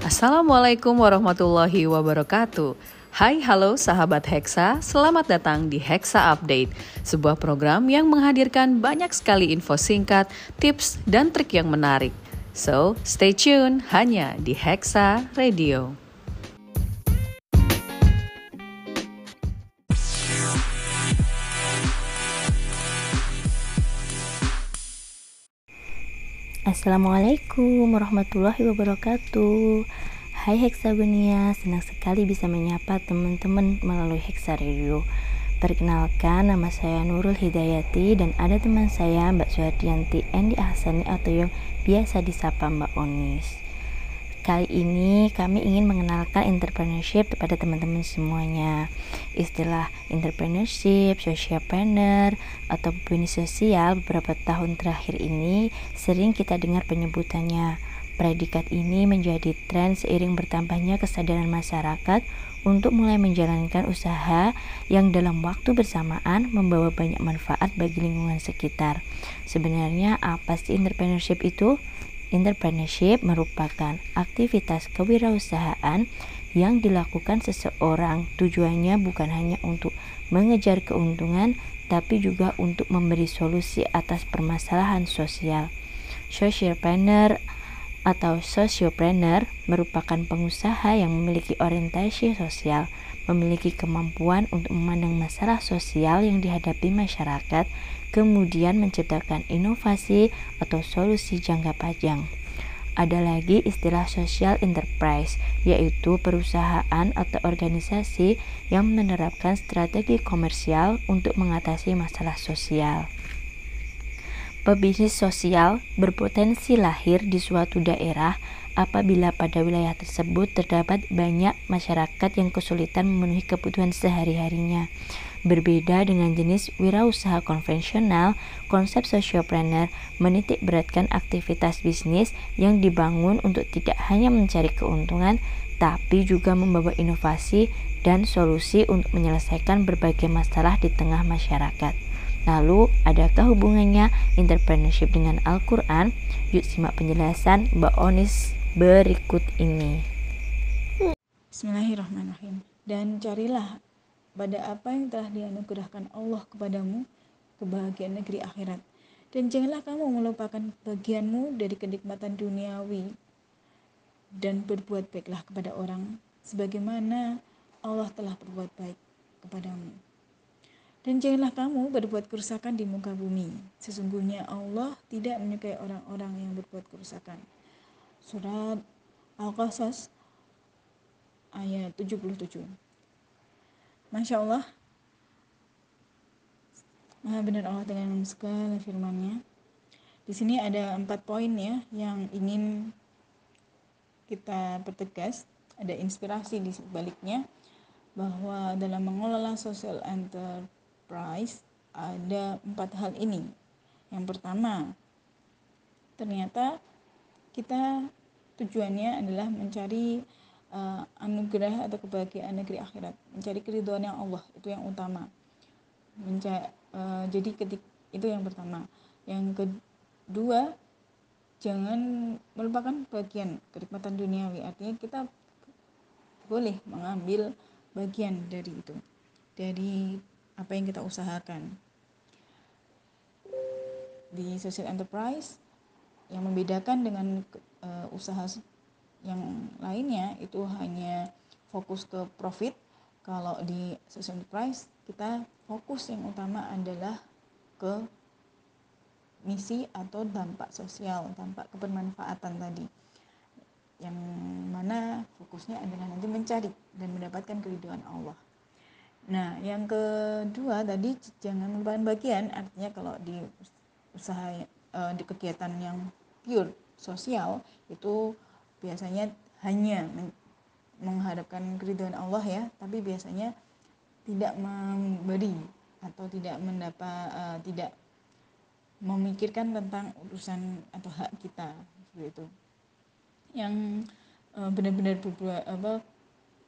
Assalamualaikum warahmatullahi wabarakatuh. Hai halo sahabat Hexa, selamat datang di Hexa Update, sebuah program yang menghadirkan banyak sekali info singkat, tips, dan trik yang menarik. So, stay tune hanya di Hexa Radio. Assalamualaikum warahmatullahi wabarakatuh. Hai Hexagonia, senang sekali bisa menyapa teman-teman melalui Hexa Radio. Perkenalkan, nama saya Nurul Hidayati dan ada teman saya Mbak Suhardianti Endi Ahsani atau yang biasa disapa Mbak Onis Kali ini kami ingin mengenalkan entrepreneurship kepada teman-teman semuanya. Istilah entrepreneurship, social planner, atau bisnis sosial beberapa tahun terakhir ini sering kita dengar penyebutannya. Predikat ini menjadi tren seiring bertambahnya kesadaran masyarakat untuk mulai menjalankan usaha yang dalam waktu bersamaan membawa banyak manfaat bagi lingkungan sekitar. Sebenarnya apa sih entrepreneurship itu? Entrepreneurship merupakan aktivitas kewirausahaan yang dilakukan seseorang. Tujuannya bukan hanya untuk mengejar keuntungan, tapi juga untuk memberi solusi atas permasalahan sosial. Social planner atau sociopreneur merupakan pengusaha yang memiliki orientasi sosial, memiliki kemampuan untuk memandang masalah sosial yang dihadapi masyarakat kemudian menciptakan inovasi atau solusi jangka panjang. Ada lagi istilah social enterprise, yaitu perusahaan atau organisasi yang menerapkan strategi komersial untuk mengatasi masalah sosial. Pebisnis sosial berpotensi lahir di suatu daerah apabila pada wilayah tersebut terdapat banyak masyarakat yang kesulitan memenuhi kebutuhan sehari-harinya. Berbeda dengan jenis wirausaha konvensional, konsep sociopreneur menitik beratkan aktivitas bisnis yang dibangun untuk tidak hanya mencari keuntungan, tapi juga membawa inovasi dan solusi untuk menyelesaikan berbagai masalah di tengah masyarakat. Lalu, adakah hubungannya entrepreneurship dengan Al-Quran? Yuk simak penjelasan Mbak Onis berikut ini. Bismillahirrahmanirrahim. Dan carilah pada apa yang telah dianugerahkan Allah kepadamu kebahagiaan negeri akhirat. Dan janganlah kamu melupakan bagianmu dari kenikmatan duniawi dan berbuat baiklah kepada orang sebagaimana Allah telah berbuat baik kepadamu. Dan janganlah kamu berbuat kerusakan di muka bumi. Sesungguhnya Allah tidak menyukai orang-orang yang berbuat kerusakan. Surat Al-Qasas ayat 77. Masya Allah Maha benar Allah dengan segala firman-Nya. Di sini ada empat poin ya yang ingin kita pertegas. Ada inspirasi di sebaliknya bahwa dalam mengelola social enterprise ada empat hal ini. Yang pertama, ternyata kita tujuannya adalah mencari uh, anugerah atau kebahagiaan negeri akhirat mencari keridhaan yang Allah itu yang utama. Menca uh, jadi ketik itu yang pertama. Yang kedua jangan melupakan bagian kenikmatan duniawi. Artinya kita boleh mengambil bagian dari itu. Dari apa yang kita usahakan di social enterprise yang membedakan dengan uh, usaha yang lainnya itu hanya fokus ke profit kalau di social enterprise kita fokus yang utama adalah ke misi atau dampak sosial, dampak kebermanfaatan tadi. Yang mana fokusnya adalah nanti mencari dan mendapatkan keridhaan Allah. Nah, yang kedua tadi jangan melupakan bagian, artinya kalau di usaha uh, di kegiatan yang pure sosial itu biasanya hanya mengharapkan keriduan Allah ya tapi biasanya tidak memberi atau tidak mendapat uh, tidak memikirkan tentang urusan atau hak kita itu. Yang uh, benar-benar berbuat apa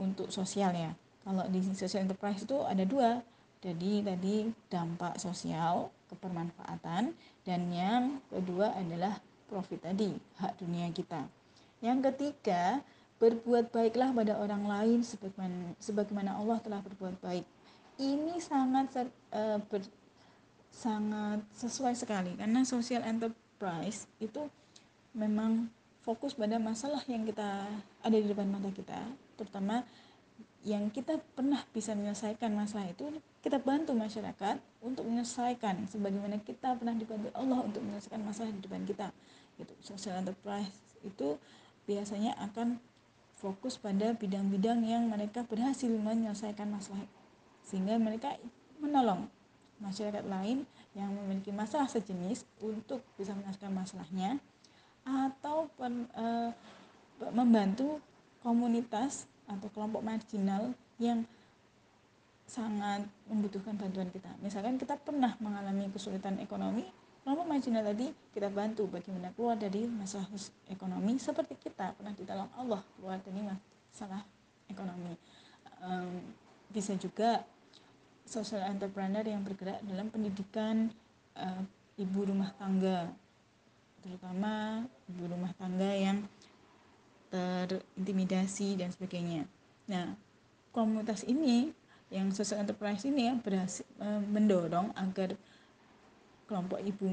untuk sosial ya kalau di social enterprise itu ada dua. Jadi tadi dampak sosial kebermanfaatan dan yang kedua adalah profit tadi hak dunia kita. Yang ketiga berbuat baiklah pada orang lain sebagaimana, sebagaimana Allah telah berbuat baik. Ini sangat uh, ber, sangat sesuai sekali. Karena social enterprise itu memang fokus pada masalah yang kita ada di depan mata kita terutama yang kita pernah bisa menyelesaikan masalah itu kita bantu masyarakat untuk menyelesaikan sebagaimana kita pernah dibantu Allah untuk menyelesaikan masalah di depan kita. Itu social enterprise itu biasanya akan fokus pada bidang-bidang yang mereka berhasil menyelesaikan masalah sehingga mereka menolong masyarakat lain yang memiliki masalah sejenis untuk bisa menyelesaikan masalahnya atau pen, e, membantu komunitas atau kelompok marginal yang sangat membutuhkan bantuan kita. Misalkan kita pernah mengalami kesulitan ekonomi, kelompok marginal tadi kita bantu bagaimana keluar dari masalah ekonomi seperti kita pernah ditolong Allah keluar dari masalah ekonomi. Um, bisa juga social entrepreneur yang bergerak dalam pendidikan uh, ibu rumah tangga terutama ibu rumah tangga yang terintimidasi dan sebagainya. Nah, komunitas ini yang social enterprise ini yang berhasil uh, mendorong agar kelompok ibu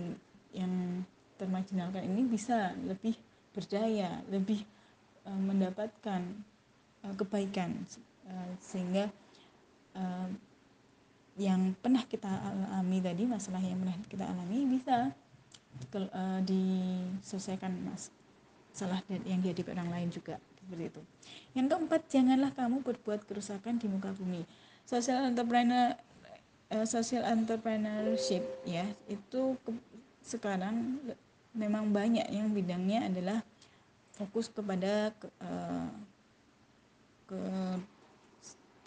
yang termarginalkan ini bisa lebih berdaya, lebih uh, mendapatkan kebaikan sehingga yang pernah kita alami tadi masalah yang pernah kita alami bisa diselesaikan mas salah yang dihadapi orang lain juga seperti itu. Yang keempat janganlah kamu berbuat kerusakan di muka bumi. Social entrepreneur uh, social entrepreneurship ya itu ke, sekarang memang banyak yang bidangnya adalah fokus kepada ke, uh, ke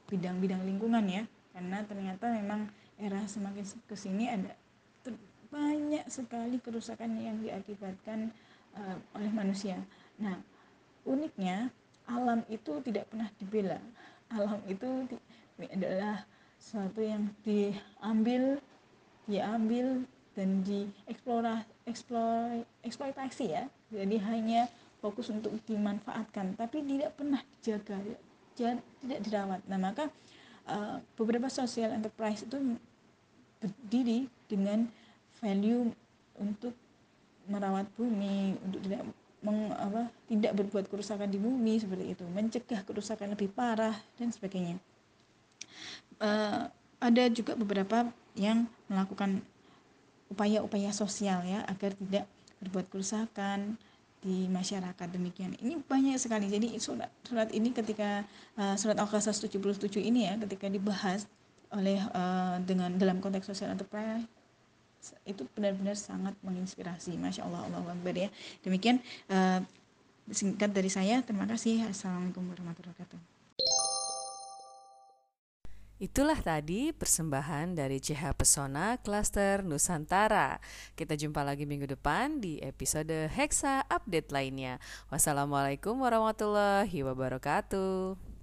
bidang-bidang lingkungan ya. Karena ternyata memang era semakin ke sini ada banyak sekali kerusakan yang diakibatkan uh, oleh manusia. Nah, uniknya alam itu tidak pernah dibela. Alam itu di, adalah sesuatu yang diambil, diambil dan dieksplorasi, eksplor, eksploitasi ya. Jadi hanya fokus untuk dimanfaatkan, tapi tidak pernah dijaga, tidak dirawat. Nah, maka uh, beberapa social enterprise itu berdiri dengan value untuk merawat bumi untuk tidak meng, apa, tidak berbuat kerusakan di bumi seperti itu. Mencegah kerusakan lebih parah dan sebagainya. Uh, ada juga beberapa yang melakukan upaya-upaya sosial ya agar tidak berbuat kerusakan di masyarakat demikian. Ini banyak sekali. Jadi surat surat ini ketika uh, surat al-qasas 77 ini ya ketika dibahas oleh uh, dengan dalam konteks sosial enterprise itu benar-benar sangat menginspirasi masya Allah Allah Akbar ya demikian uh, singkat dari saya terima kasih assalamualaikum warahmatullahi wabarakatuh Itulah tadi persembahan dari CH Pesona Cluster Nusantara. Kita jumpa lagi minggu depan di episode Hexa Update lainnya. Wassalamualaikum warahmatullahi wabarakatuh.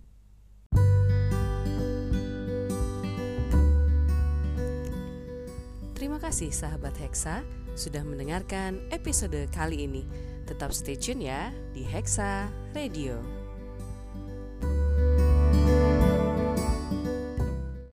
Kasih sahabat Hexa sudah mendengarkan episode kali ini. Tetap stay tune ya di Hexa Radio.